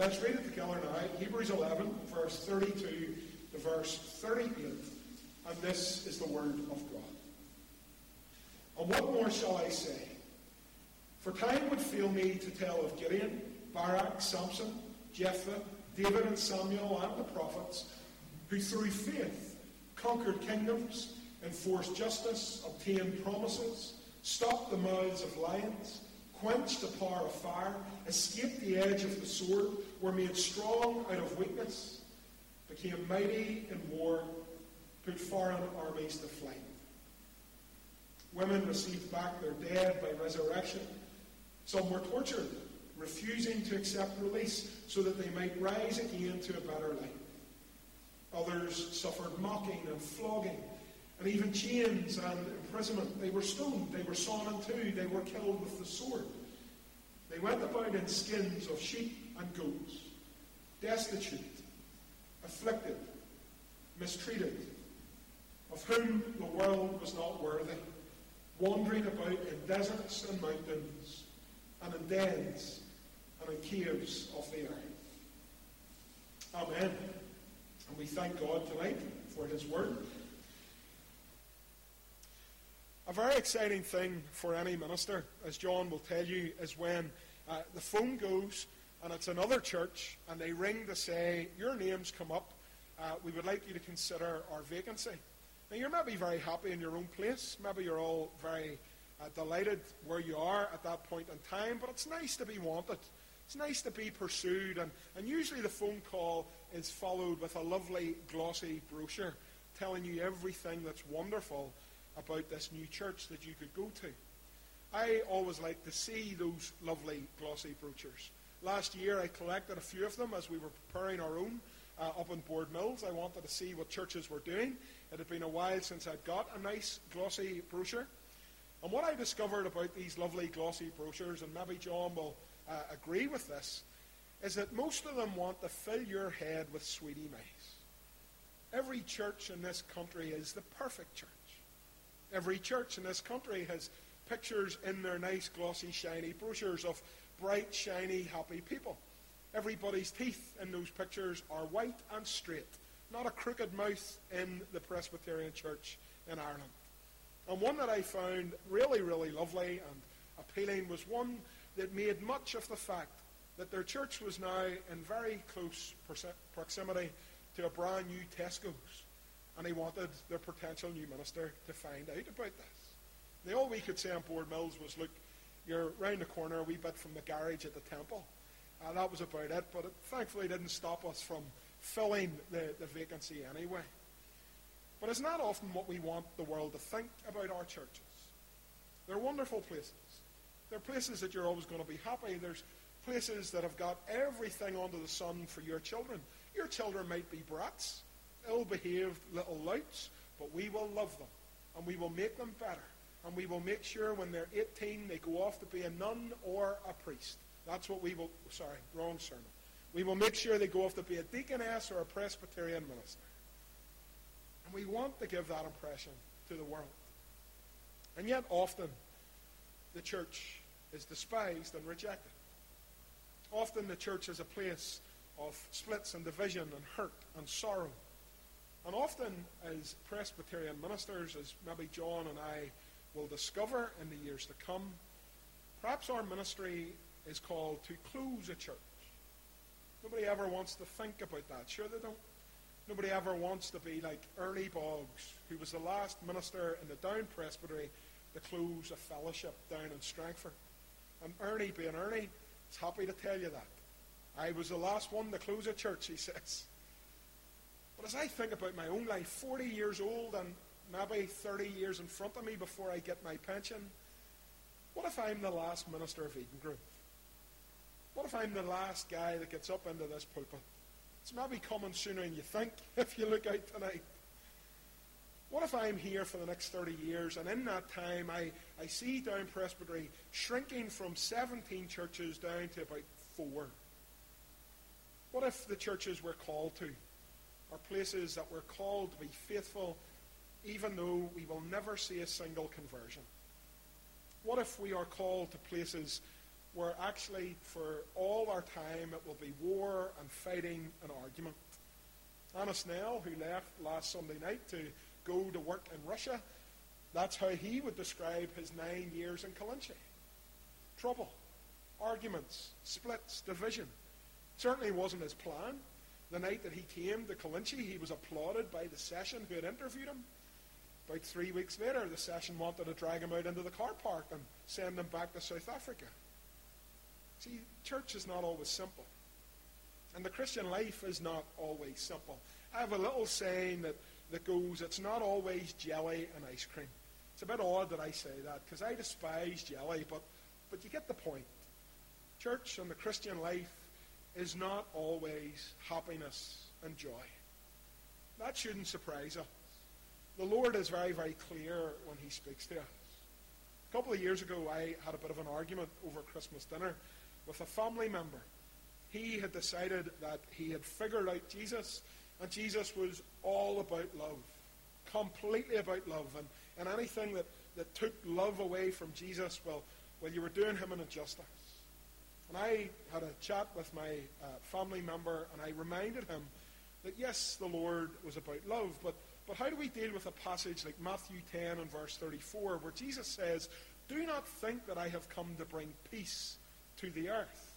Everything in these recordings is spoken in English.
let's read it together now. Hebrews 11, verse 32 to verse 38. And this is the word of God. And what more shall I say? For time would fail me to tell of Gideon, Barak, Samson, Jephthah, David, and Samuel, and the prophets, who through faith conquered kingdoms, enforced justice, obtained promises, stopped the mouths of lions, quenched the power of fire, escaped the edge of the sword, were made strong out of weakness, became mighty in war, put foreign armies to flight. Women received back their dead by resurrection. Some were tortured, refusing to accept release so that they might rise again to a better life. Others suffered mocking and flogging, and even chains and imprisonment. They were stoned, they were sawn in two, they were killed with the sword. They went about in skins of sheep and goats, destitute, afflicted, mistreated, of whom the world was not worthy, wandering about in deserts and mountains, and in dens and in caves of the earth. Amen. And we thank God tonight for His Word. A very exciting thing for any minister, as John will tell you, is when uh, the phone goes and it's another church and they ring to say, Your name's come up. Uh, we would like you to consider our vacancy. Now, you're maybe very happy in your own place. Maybe you're all very uh, delighted where you are at that point in time, but it's nice to be wanted. It's nice to be pursued, and, and usually the phone call is followed with a lovely glossy brochure telling you everything that's wonderful about this new church that you could go to. I always like to see those lovely glossy brochures. Last year I collected a few of them as we were preparing our own uh, up in Boardmills. I wanted to see what churches were doing. It had been a while since I'd got a nice glossy brochure. And what I discovered about these lovely glossy brochures, and maybe John will uh, agree with this, is that most of them want to fill your head with sweetie mice. Every church in this country is the perfect church. Every church in this country has pictures in their nice, glossy, shiny brochures of bright, shiny, happy people. Everybody's teeth in those pictures are white and straight, not a crooked mouth in the Presbyterian Church in Ireland. And one that I found really, really lovely and appealing was one that made much of the fact that their church was now in very close proximity to a brand new Tesco's. And he wanted their potential new minister to find out about this. The all we could say on Boardmills was, look, you're round the corner a wee bit from the garage at the temple. Uh, that was about it, but it thankfully didn't stop us from filling the, the vacancy anyway. But it's not often what we want the world to think about our churches. They're wonderful places. They're places that you're always going to be happy. There's places that have got everything under the sun for your children. Your children might be brats, ill behaved little louts, but we will love them and we will make them better. And we will make sure when they're 18 they go off to be a nun or a priest. That's what we will, sorry, wrong sermon. We will make sure they go off to be a deaconess or a Presbyterian minister. And we want to give that impression to the world. And yet, often, the church is despised and rejected. Often, the church is a place of splits and division and hurt and sorrow. And often, as Presbyterian ministers, as maybe John and I will discover in the years to come, perhaps our ministry is called to close a church. Nobody ever wants to think about that. Sure, they don't. Nobody ever wants to be like Ernie Boggs, who was the last minister in the Down Presbytery to close a fellowship down in Strangford. And Ernie, being Ernie, is happy to tell you that. I was the last one to close a church, he says. But as I think about my own life, 40 years old and maybe 30 years in front of me before I get my pension, what if I'm the last minister of Eden Grove? What if I'm the last guy that gets up into this pulpit? It's maybe coming sooner than you think if you look out tonight. What if I'm here for the next 30 years and in that time I, I see Down Presbytery shrinking from 17 churches down to about four? What if the churches we're called to are places that we're called to be faithful even though we will never see a single conversion? What if we are called to places where actually for all our time it will be war and fighting and argument. Anna Snell, who left last Sunday night to go to work in Russia, that's how he would describe his nine years in Killinchy. Trouble, arguments, splits, division. Certainly wasn't his plan. The night that he came to Killinchy, he was applauded by the session who had interviewed him. About three weeks later, the session wanted to drag him out into the car park and send him back to South Africa. See, church is not always simple. And the Christian life is not always simple. I have a little saying that, that goes, it's not always jelly and ice cream. It's a bit odd that I say that because I despise jelly, but, but you get the point. Church and the Christian life is not always happiness and joy. That shouldn't surprise us. The Lord is very, very clear when He speaks to us. A couple of years ago, I had a bit of an argument over Christmas dinner with a family member. He had decided that he had figured out Jesus, and Jesus was all about love, completely about love. And, and anything that, that took love away from Jesus, well, well, you were doing him an injustice. And I had a chat with my uh, family member, and I reminded him that yes, the Lord was about love, but, but how do we deal with a passage like Matthew 10 and verse 34, where Jesus says, Do not think that I have come to bring peace to the earth.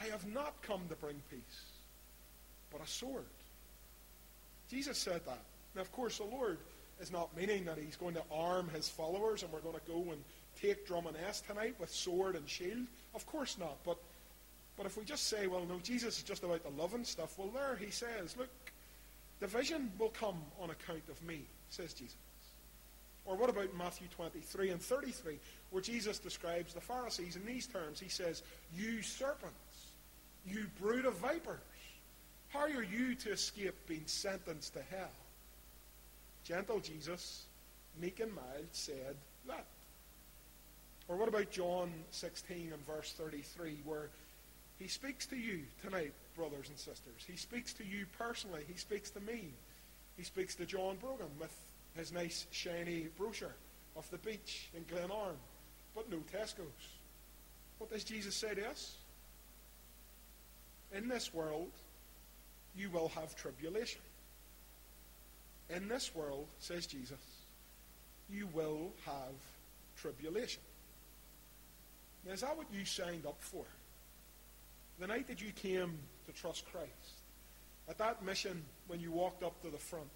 I have not come to bring peace, but a sword. Jesus said that. Now, of course, the Lord is not meaning that he's going to arm his followers and we're going to go and take Drumaness tonight with sword and shield. Of course not. But, but if we just say, well, no, Jesus is just about the love and stuff, well, there he says, look, division will come on account of me, says Jesus. Or what about Matthew 23 and 33, where Jesus describes the Pharisees in these terms? He says, You serpents, you brood of vipers, how are you to escape being sentenced to hell? Gentle Jesus, meek and mild, said that. Or what about John 16 and verse 33, where he speaks to you tonight, brothers and sisters. He speaks to you personally. He speaks to me. He speaks to John Brogan with his nice shiny brochure of the beach in Glenarm, but no Tesco's. What does Jesus say to us? In this world, you will have tribulation. In this world, says Jesus, you will have tribulation. Now, is that what you signed up for? The night that you came to trust Christ, at that mission when you walked up to the front,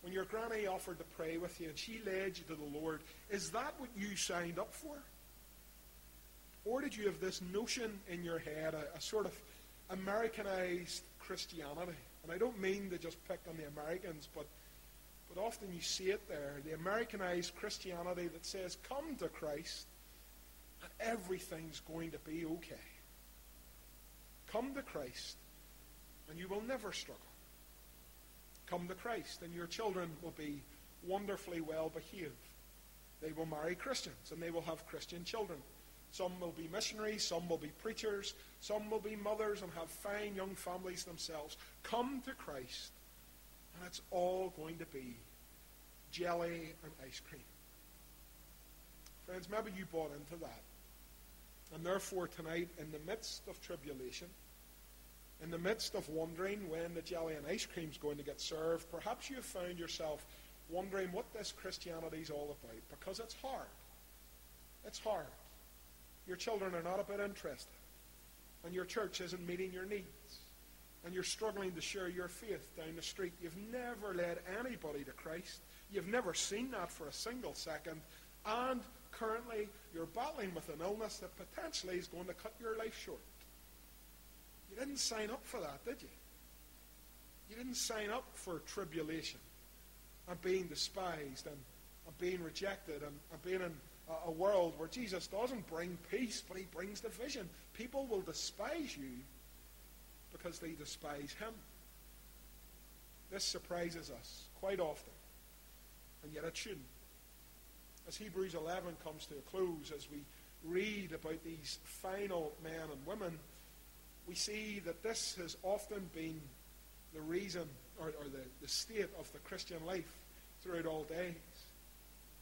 when your granny offered to pray with you and she led you to the Lord, is that what you signed up for? Or did you have this notion in your head, a, a sort of Americanized Christianity? And I don't mean to just pick on the Americans, but, but often you see it there the Americanized Christianity that says, come to Christ and everything's going to be okay. Come to Christ and you will never struggle come to Christ, and your children will be wonderfully well behaved. They will marry Christians, and they will have Christian children. Some will be missionaries, some will be preachers, some will be mothers and have fine young families themselves. Come to Christ, and it's all going to be jelly and ice cream. Friends, maybe you bought into that. And therefore, tonight, in the midst of tribulation, in the midst of wondering when the jelly and ice cream is going to get served, perhaps you have found yourself wondering what this Christianity is all about because it's hard. It's hard. Your children are not a bit interested, and your church isn't meeting your needs, and you're struggling to share your faith down the street. You've never led anybody to Christ. You've never seen that for a single second, and currently you're battling with an illness that potentially is going to cut your life short. You didn't sign up for that, did you? You didn't sign up for tribulation and being despised and, and being rejected and, and being in a, a world where Jesus doesn't bring peace, but he brings division. People will despise you because they despise him. This surprises us quite often, and yet it shouldn't. As Hebrews 11 comes to a close, as we read about these final men and women we see that this has often been the reason or, or the, the state of the Christian life throughout all days.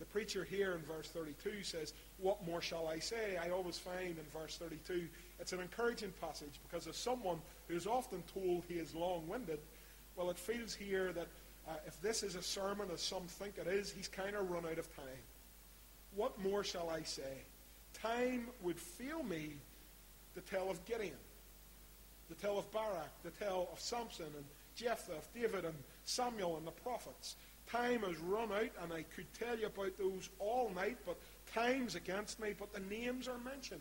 The preacher here in verse 32 says, What more shall I say? I always find in verse 32 it's an encouraging passage because as someone who's often told he is long winded, well, it feels here that uh, if this is a sermon as some think it is, he's kind of run out of time. What more shall I say? Time would fail me to tell of Gideon, to tale of Barak, the tale of Samson and Jephthah, David and Samuel and the prophets. Time has run out, and I could tell you about those all night, but time's against me, but the names are mentioned.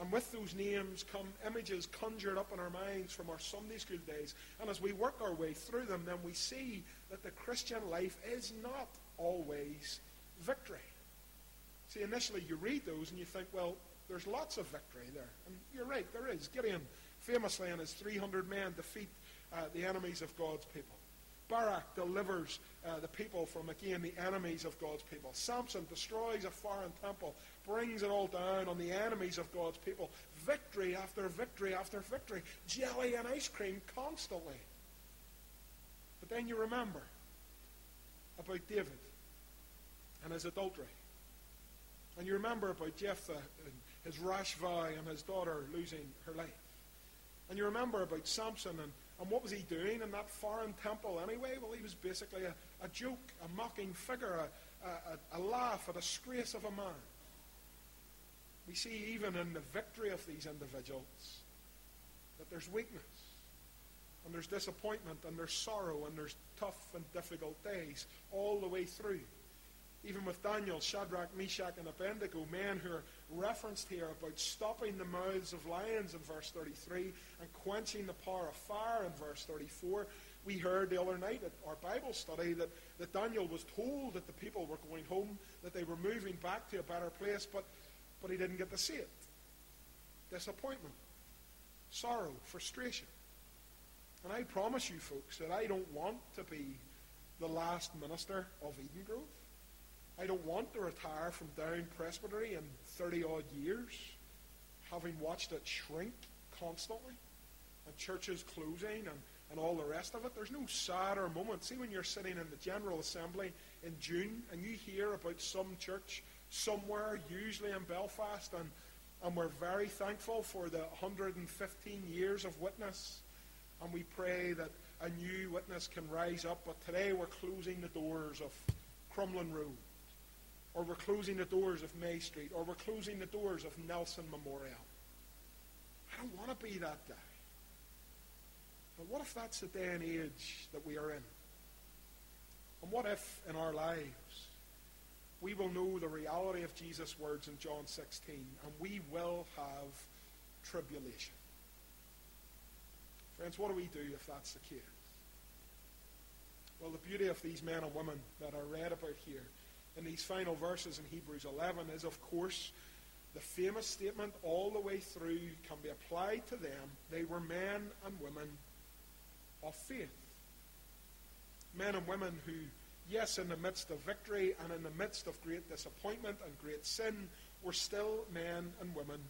And with those names come images conjured up in our minds from our Sunday school days. And as we work our way through them, then we see that the Christian life is not always victory. See, initially you read those and you think, well, there's lots of victory there. And you're right, there is. Gideon famously and his 300 men defeat uh, the enemies of God's people. Barak delivers uh, the people from, again, the enemies of God's people. Samson destroys a foreign temple, brings it all down on the enemies of God's people. Victory after victory after victory. Jelly and ice cream constantly. But then you remember about David and his adultery. And you remember about Jephthah and his rash vow and his daughter losing her life. And you remember about Samson and, and what was he doing in that foreign temple anyway? Well, he was basically a, a joke, a mocking figure, a, a, a laugh, a disgrace of a man. We see even in the victory of these individuals that there's weakness, and there's disappointment, and there's sorrow, and there's tough and difficult days all the way through. Even with Daniel, Shadrach, Meshach, and Abednego, men who are referenced here about stopping the mouths of lions in verse 33 and quenching the power of fire in verse 34. We heard the other night at our Bible study that, that Daniel was told that the people were going home, that they were moving back to a better place, but, but he didn't get to see it. Disappointment, sorrow, frustration. And I promise you, folks, that I don't want to be the last minister of Eden Grove. I don't want to retire from Down Presbytery in 30 odd years, having watched it shrink constantly, and churches closing and, and all the rest of it. There's no sadder moment. See, when you're sitting in the General Assembly in June and you hear about some church somewhere, usually in Belfast, and, and we're very thankful for the 115 years of witness, and we pray that a new witness can rise up. But today we're closing the doors of Crumlin Road or we're closing the doors of May Street, or we're closing the doors of Nelson Memorial. I don't want to be that guy. But what if that's the day and age that we are in? And what if in our lives we will know the reality of Jesus' words in John 16 and we will have tribulation? Friends, what do we do if that's the case? Well, the beauty of these men and women that are read about here in these final verses in Hebrews 11 is, of course, the famous statement all the way through can be applied to them. They were men and women of faith. Men and women who, yes, in the midst of victory and in the midst of great disappointment and great sin, were still men and women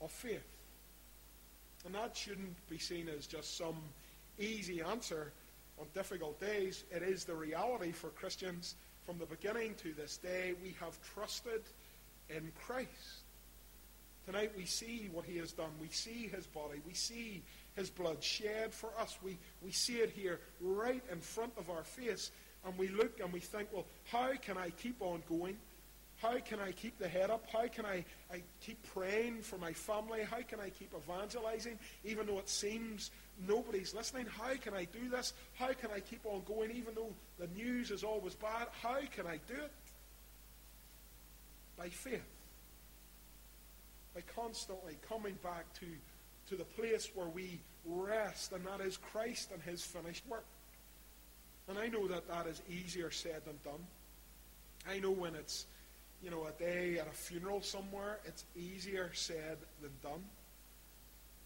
of faith. And that shouldn't be seen as just some easy answer on difficult days. It is the reality for Christians from the beginning to this day, we have trusted in Christ. Tonight we see what he has done. We see his body. We see his blood shed for us. We, we see it here right in front of our face. And we look and we think, well, how can I keep on going? How can I keep the head up? How can I, I keep praying for my family? How can I keep evangelizing even though it seems nobody's listening? How can I do this? How can I keep on going even though the news is always bad? How can I do it? By faith. By constantly coming back to, to the place where we rest, and that is Christ and his finished work. And I know that that is easier said than done. I know when it's you know, a day at a funeral somewhere, it's easier said than done.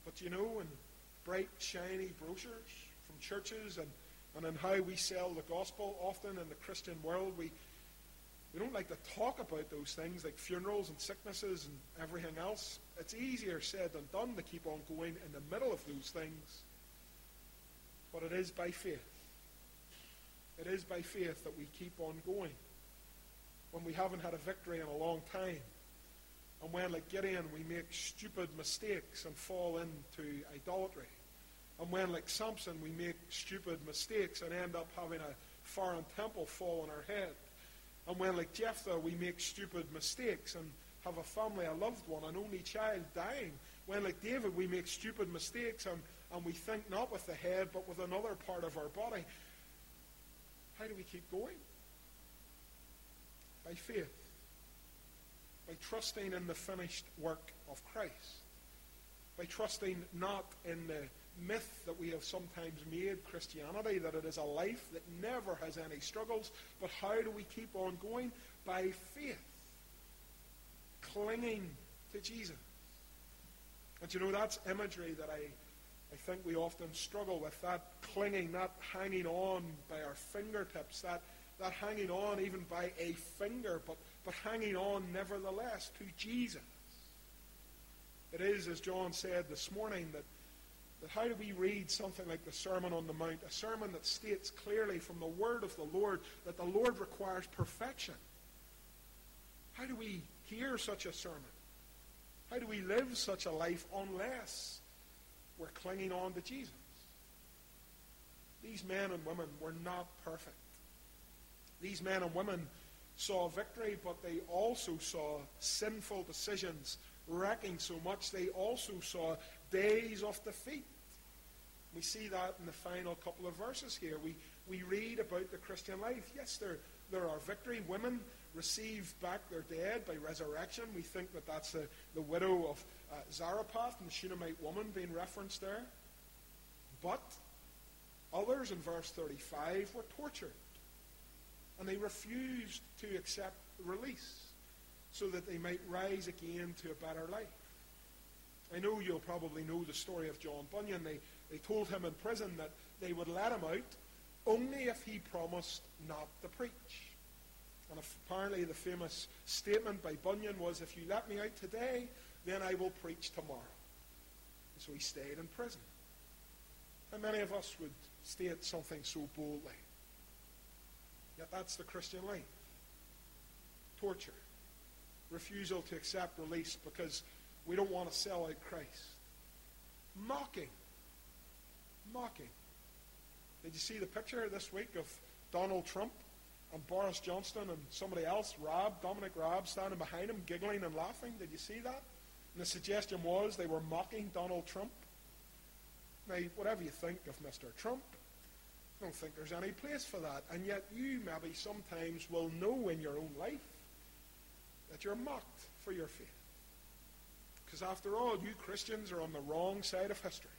But you know, in bright, shiny brochures from churches and, and in how we sell the gospel, often in the Christian world, we, we don't like to talk about those things like funerals and sicknesses and everything else. It's easier said than done to keep on going in the middle of those things. But it is by faith. It is by faith that we keep on going. when we haven't had a victory in a long time. And when, like Gideon, we make stupid mistakes and fall into idolatry. And when, like Samson, we make stupid mistakes and end up having a foreign temple fall on our head. And when, like Jephthah, we make stupid mistakes and have a family, a loved one, an only child dying. When, like David, we make stupid mistakes and, and we think not with the head but with another part of our body. How do we keep going? By faith. By trusting in the finished work of Christ. By trusting not in the myth that we have sometimes made Christianity, that it is a life that never has any struggles. But how do we keep on going? By faith. Clinging to Jesus. And you know, that's imagery that I, I think we often struggle with. That clinging, that hanging on by our fingertips, that, that hanging on even by a finger, but, but hanging on nevertheless to Jesus. It is, as John said this morning, that that how do we read something like the Sermon on the Mount, a sermon that states clearly from the word of the Lord that the Lord requires perfection? How do we hear such a sermon? How do we live such a life unless we're clinging on to Jesus? These men and women were not perfect. These men and women saw victory, but they also saw sinful decisions wrecking so much. They also saw days of defeat. We see that in the final couple of verses here. We, we read about the Christian life. Yes, there, there are victory. Women receive back their dead by resurrection. We think that that's the, the widow of uh, Zarephath and the Shunammite woman being referenced there. But others in verse 35 were tortured. And they refused to accept release so that they might rise again to a better life. I know you'll probably know the story of John Bunyan. They, they told him in prison that they would let him out only if he promised not to preach. And apparently the famous statement by Bunyan was, if you let me out today, then I will preach tomorrow. And so he stayed in prison. How many of us would state something so boldly? Yet that's the Christian life. Torture. Refusal to accept release because we don't want to sell out Christ. Mocking. Mocking. Did you see the picture this week of Donald Trump and Boris Johnson and somebody else, Raab, Dominic Raab, standing behind him, giggling and laughing? Did you see that? And the suggestion was they were mocking Donald Trump. Now, whatever you think of Mr. Trump, I don't think there's any place for that. And yet you maybe sometimes will know in your own life that you're mocked for your faith. Because after all, you Christians are on the wrong side of history.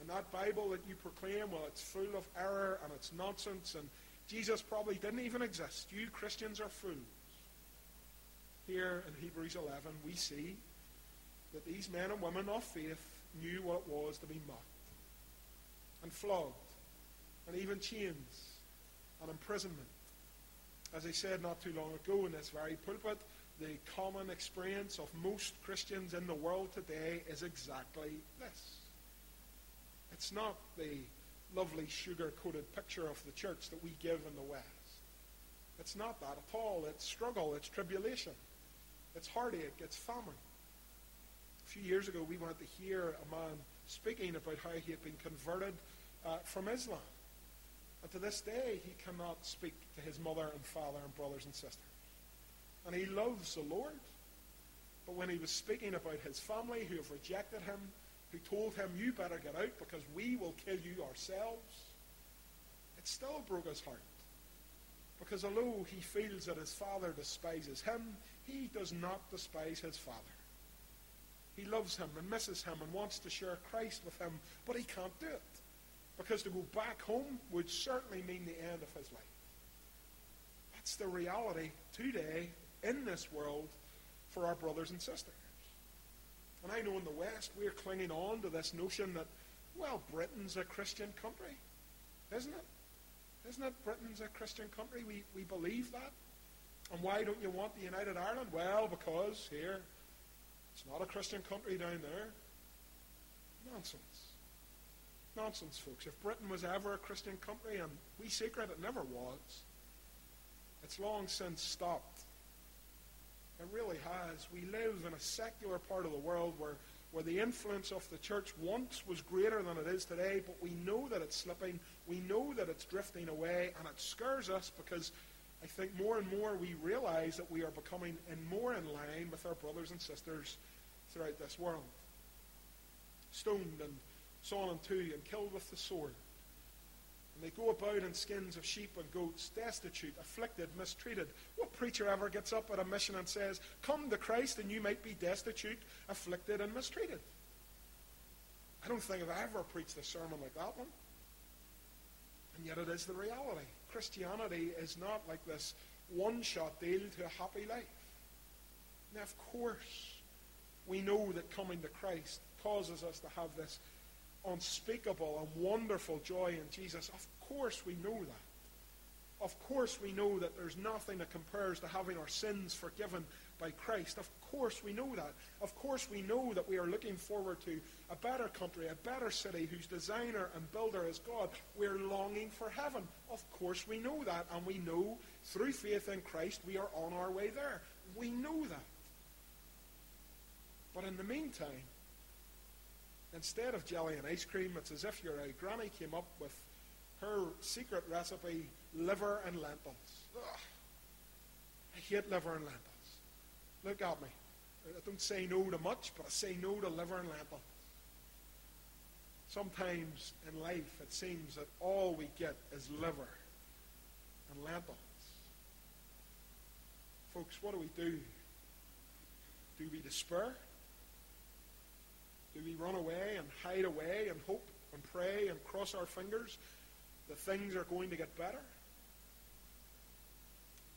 And that Bible that you proclaim, well, it's full of error and it's nonsense, and Jesus probably didn't even exist. You Christians are fools. Here in Hebrews 11, we see that these men and women of faith knew what it was to be mocked and flogged and even chains and imprisonment. As I said not too long ago in this very pulpit, the common experience of most Christians in the world today is exactly this. It's not the lovely sugar coated picture of the church that we give in the West. It's not that at all. It's struggle, it's tribulation, it's heartache, it's famine. A few years ago, we went to hear a man speaking about how he had been converted uh, from Islam. And to this day, he cannot speak to his mother and father and brothers and sisters and he loves the Lord. But when he was speaking about his family who have rejected him, who told him, You better get out because we will kill you ourselves, it still broke his heart. Because although he feels that his father despises him, he does not despise his father. He loves him and misses him and wants to share Christ with him, but he can't do it. Because to go back home would certainly mean the end of his life. That's the reality today in this world for our brothers and sisters. And I know in the West we're clinging on to this notion that, well, Britain's a Christian country. Isn't it? Isn't it Britain's a Christian country? We, we believe that. And why don't you want the United Ireland? Well, because here, it's not a Christian country down there. Nonsense. Nonsense, folks. If Britain was ever a Christian country, and we secret it never was, It's long since stopped. It really has. We live in a secular part of the world where, where the influence of the church once was greater than it is today, but we know that it's slipping. We know that it's drifting away, and it scares us because I think more and more we realize that we are becoming in more in line with our brothers and sisters throughout this world. Stoned and sawn in two and killed with the sword. And they go about in skins of sheep and goats, destitute, afflicted, mistreated. What preacher ever gets up at a mission and says, Come to Christ and you might be destitute, afflicted, and mistreated? I don't think I've ever preached a sermon like that one. And yet it is the reality. Christianity is not like this one shot deal to a happy life. Now, of course, we know that coming to Christ causes us to have this unspeakable and wonderful joy in Jesus. Of course, we know that. Of course, we know that there's nothing that compares to having our sins forgiven by Christ. Of course, we know that. Of course, we know that we are looking forward to a better country, a better city whose designer and builder is God. We're longing for heaven. Of course, we know that. And we know through faith in Christ we are on our way there. We know that. But in the meantime, instead of jelly and ice cream, it's as if your uh, granny came up with her secret recipe, liver and lentils. Ugh. I hate liver and lentils. Look at me. I don't say no to much, but I say no to liver and lentils. Sometimes in life it seems that all we get is liver and lentils. Folks, what do we do? Do we despair? Do we run away and hide away and hope and pray and cross our fingers that things are going to get better?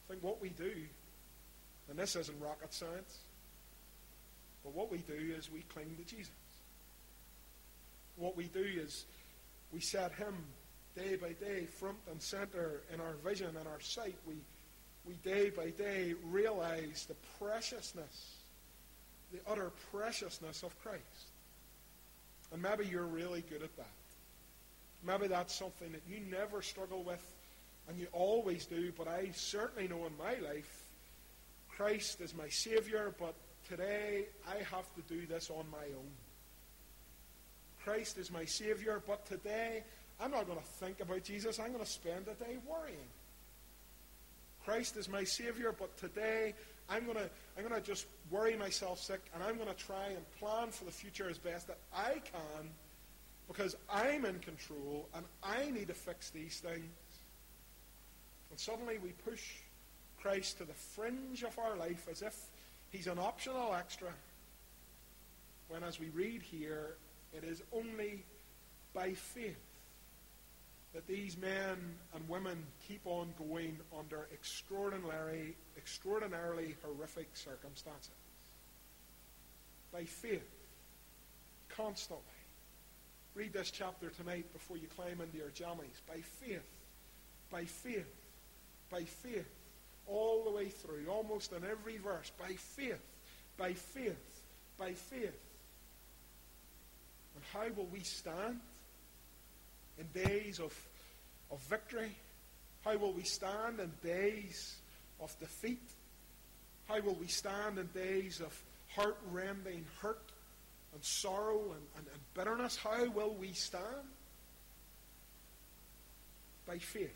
I think what we do, and this isn't rocket science, but what we do is we cling to Jesus. What we do is we set him day by day front and center in our vision and our sight. We, we day by day realize the preciousness, the utter preciousness of Christ. And maybe you're really good at that. Maybe that's something that you never struggle with and you always do, but I certainly know in my life Christ is my Savior, but today I have to do this on my own. Christ is my Savior, but today I'm not going to think about Jesus. I'm going to spend the day worrying. Christ is my Savior, but today I'm going to I'm going to just worry myself sick and I'm going to try and plan for the future as best that I can because I'm in control and I need to fix these things. And suddenly we push Christ to the fringe of our life as if he's an optional extra. When, as we read here, it is only by faith that these men and women keep on going under extraordinary, extraordinarily horrific circumstances. By faith, constantly. Read this chapter tonight before you climb into your jammies. By faith, by faith, by faith, all the way through, almost in every verse. By faith, by faith, by faith. And how will we stand? In days of, of victory? How will we stand in days of defeat? How will we stand in days of heart-rending hurt and sorrow and, and, and bitterness? How will we stand? By faith.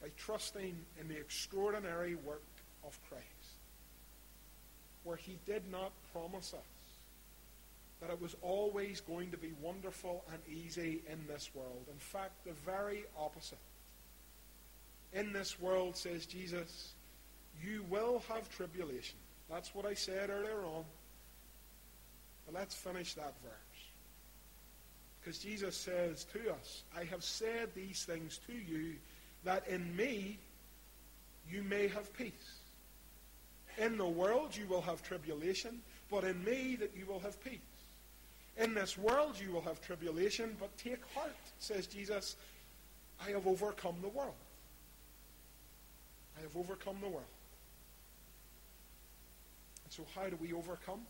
By trusting in the extraordinary work of Christ. Where he did not promise us that it was always going to be wonderful and easy in this world. In fact, the very opposite. In this world, says Jesus, you will have tribulation. That's what I said earlier on. But let's finish that verse. Because Jesus says to us, I have said these things to you that in me you may have peace. In the world you will have tribulation, but in me that you will have peace. In this world you will have tribulation, but take heart, says Jesus. I have overcome the world. I have overcome the world. And so, how do we overcome?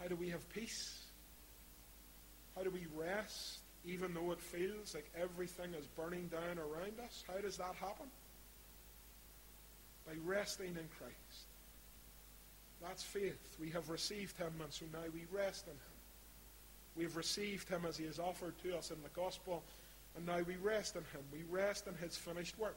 How do we have peace? How do we rest even though it feels like everything is burning down around us. How does that happen? By resting in Christ. That's faith. We have received him, and so now we rest in him. We've received him as he is offered to us in the gospel, and now we rest in him. We rest in his finished work.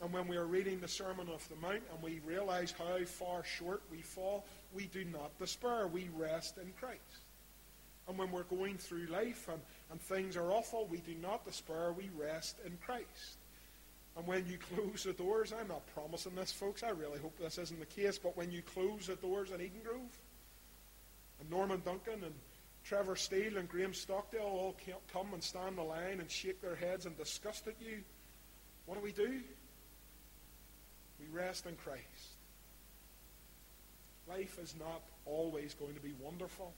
And when we are reading the Sermon of the Mount and we realize how far short we fall, we do not despair. We rest in Christ. And when we're going through life and, and things are awful, we do not despair. We rest in Christ. And when you close the doors, I'm not promising this, folks. I really hope this isn't the case. But when you close the doors in Eden Grove, and Norman Duncan and Trevor Steele and Graham Stockdale all come and stand the line and shake their heads and disgust at you, what do we do? We rest in Christ. Life is not always going to be wonderful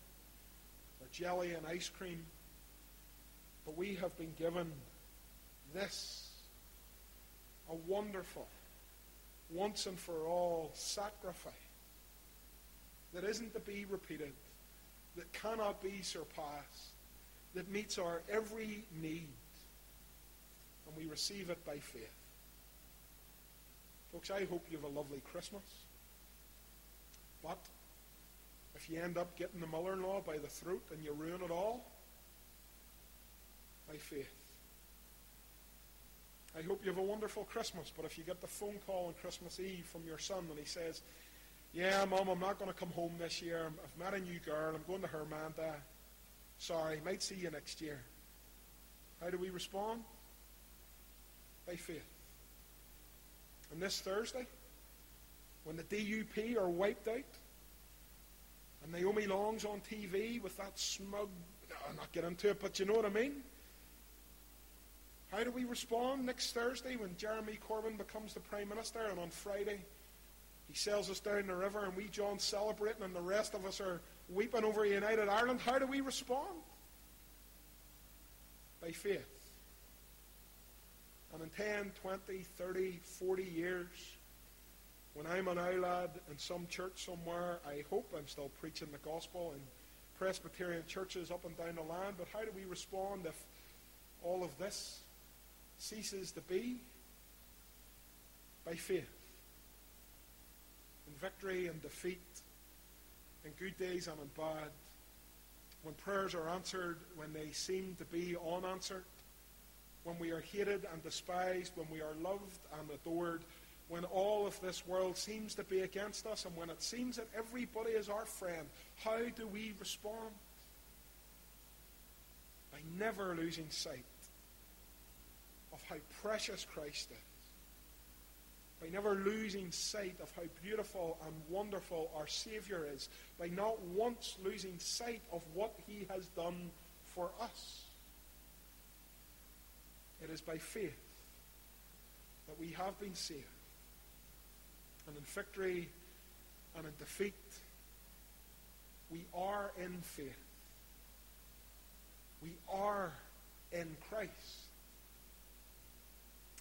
or jelly and ice cream, but we have been given this a wonderful, once and for all sacrifice that isn't to be repeated, that cannot be surpassed, that meets our every need, and we receive it by faith. Folks, I hope you have a lovely Christmas. But if you end up getting the mother-in-law by the throat and you ruin it all, by faith. I hope you have a wonderful Christmas, but if you get the phone call on Christmas Eve from your son and he says, Yeah, Mom, I'm not going to come home this year. I've met a new girl. I'm going to her, Hermanda. Sorry, might see you next year. How do we respond? By faith. And this Thursday, when the DUP are wiped out, and Naomi Long's on TV with that smug, I'll not get into it, but you know what I mean? How do we respond next Thursday when Jeremy Corbyn becomes the Prime Minister and on Friday he sails us down the river and we John celebrating and the rest of us are weeping over United Ireland? How do we respond? By faith. And in 10, 20, 30, 40 years, when I'm an lad in some church somewhere, I hope I'm still preaching the gospel in Presbyterian churches up and down the land. But how do we respond if all of this ceases to be by faith. In victory and defeat, in good days and in bad, when prayers are answered, when they seem to be unanswered, when we are hated and despised, when we are loved and adored, when all of this world seems to be against us, and when it seems that everybody is our friend, how do we respond? By never losing sight of how precious Christ is. By never losing sight of how beautiful and wonderful our Savior is. By not once losing sight of what He has done for us. It is by faith that we have been saved. And in victory and in defeat, we are in faith. We are in Christ.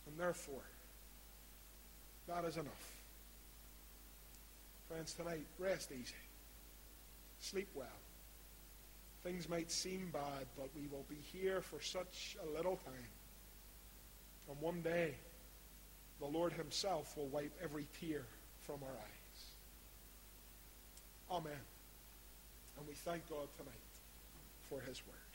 And therefore, that is enough. Friends, tonight, rest easy. Sleep well. Things might seem bad, but we will be here for such a little time. And one day, the Lord Himself will wipe every tear from our eyes. Amen. And we thank God tonight for His word.